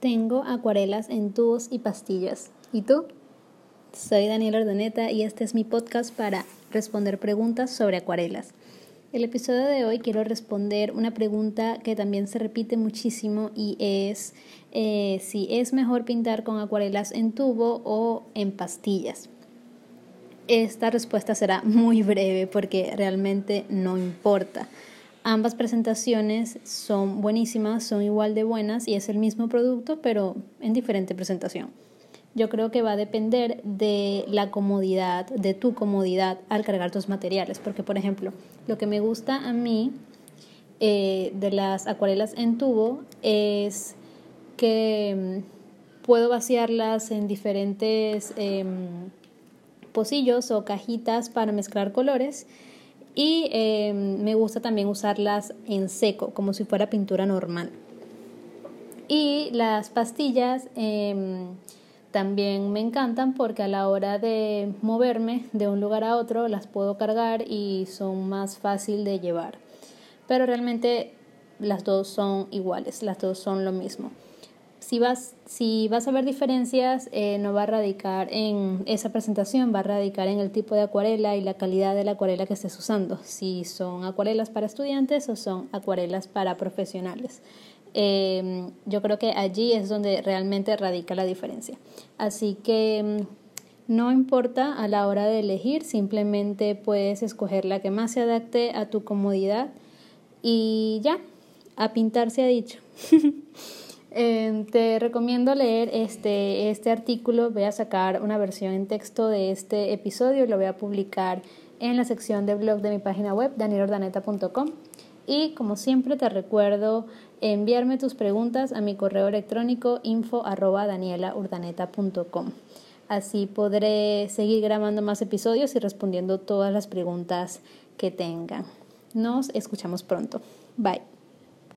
Tengo acuarelas en tubos y pastillas. ¿Y tú? Soy Daniela Ordaneta y este es mi podcast para responder preguntas sobre acuarelas. El episodio de hoy quiero responder una pregunta que también se repite muchísimo y es eh, si es mejor pintar con acuarelas en tubo o en pastillas. Esta respuesta será muy breve porque realmente no importa. Ambas presentaciones son buenísimas, son igual de buenas y es el mismo producto, pero en diferente presentación. Yo creo que va a depender de la comodidad, de tu comodidad al cargar tus materiales, porque por ejemplo, lo que me gusta a mí eh, de las acuarelas en tubo es que mm, puedo vaciarlas en diferentes em, pocillos o cajitas para mezclar colores y em, me gusta también usarlas en seco, como si fuera pintura normal. Y las pastillas em, también me encantan porque a la hora de moverme de un lugar a otro las puedo cargar y son más fácil de llevar. Pero realmente las dos son iguales, las dos son lo mismo si vas, si vas a ver diferencias, eh, no va a radicar en esa presentación, va a radicar en el tipo de acuarela y la calidad de la acuarela que estés usando, si son acuarelas para estudiantes o son acuarelas para profesionales. Em, yo creo que allí es donde realmente radica la diferencia. Así que em, no importa a la hora de elegir, simplemente puedes escoger la que más se adapte a tu comodidad y ya, a pintar se ha dicho. Eh, te recomiendo leer este, este artículo. Voy a sacar una versión en texto de este episodio y lo voy a publicar en la sección de blog de mi página web, danielordaneta.com. Y como siempre te recuerdo enviarme tus preguntas a mi correo electrónico info Así podré seguir grabando más episodios y respondiendo todas las preguntas que tengan. Nos escuchamos pronto. Bye.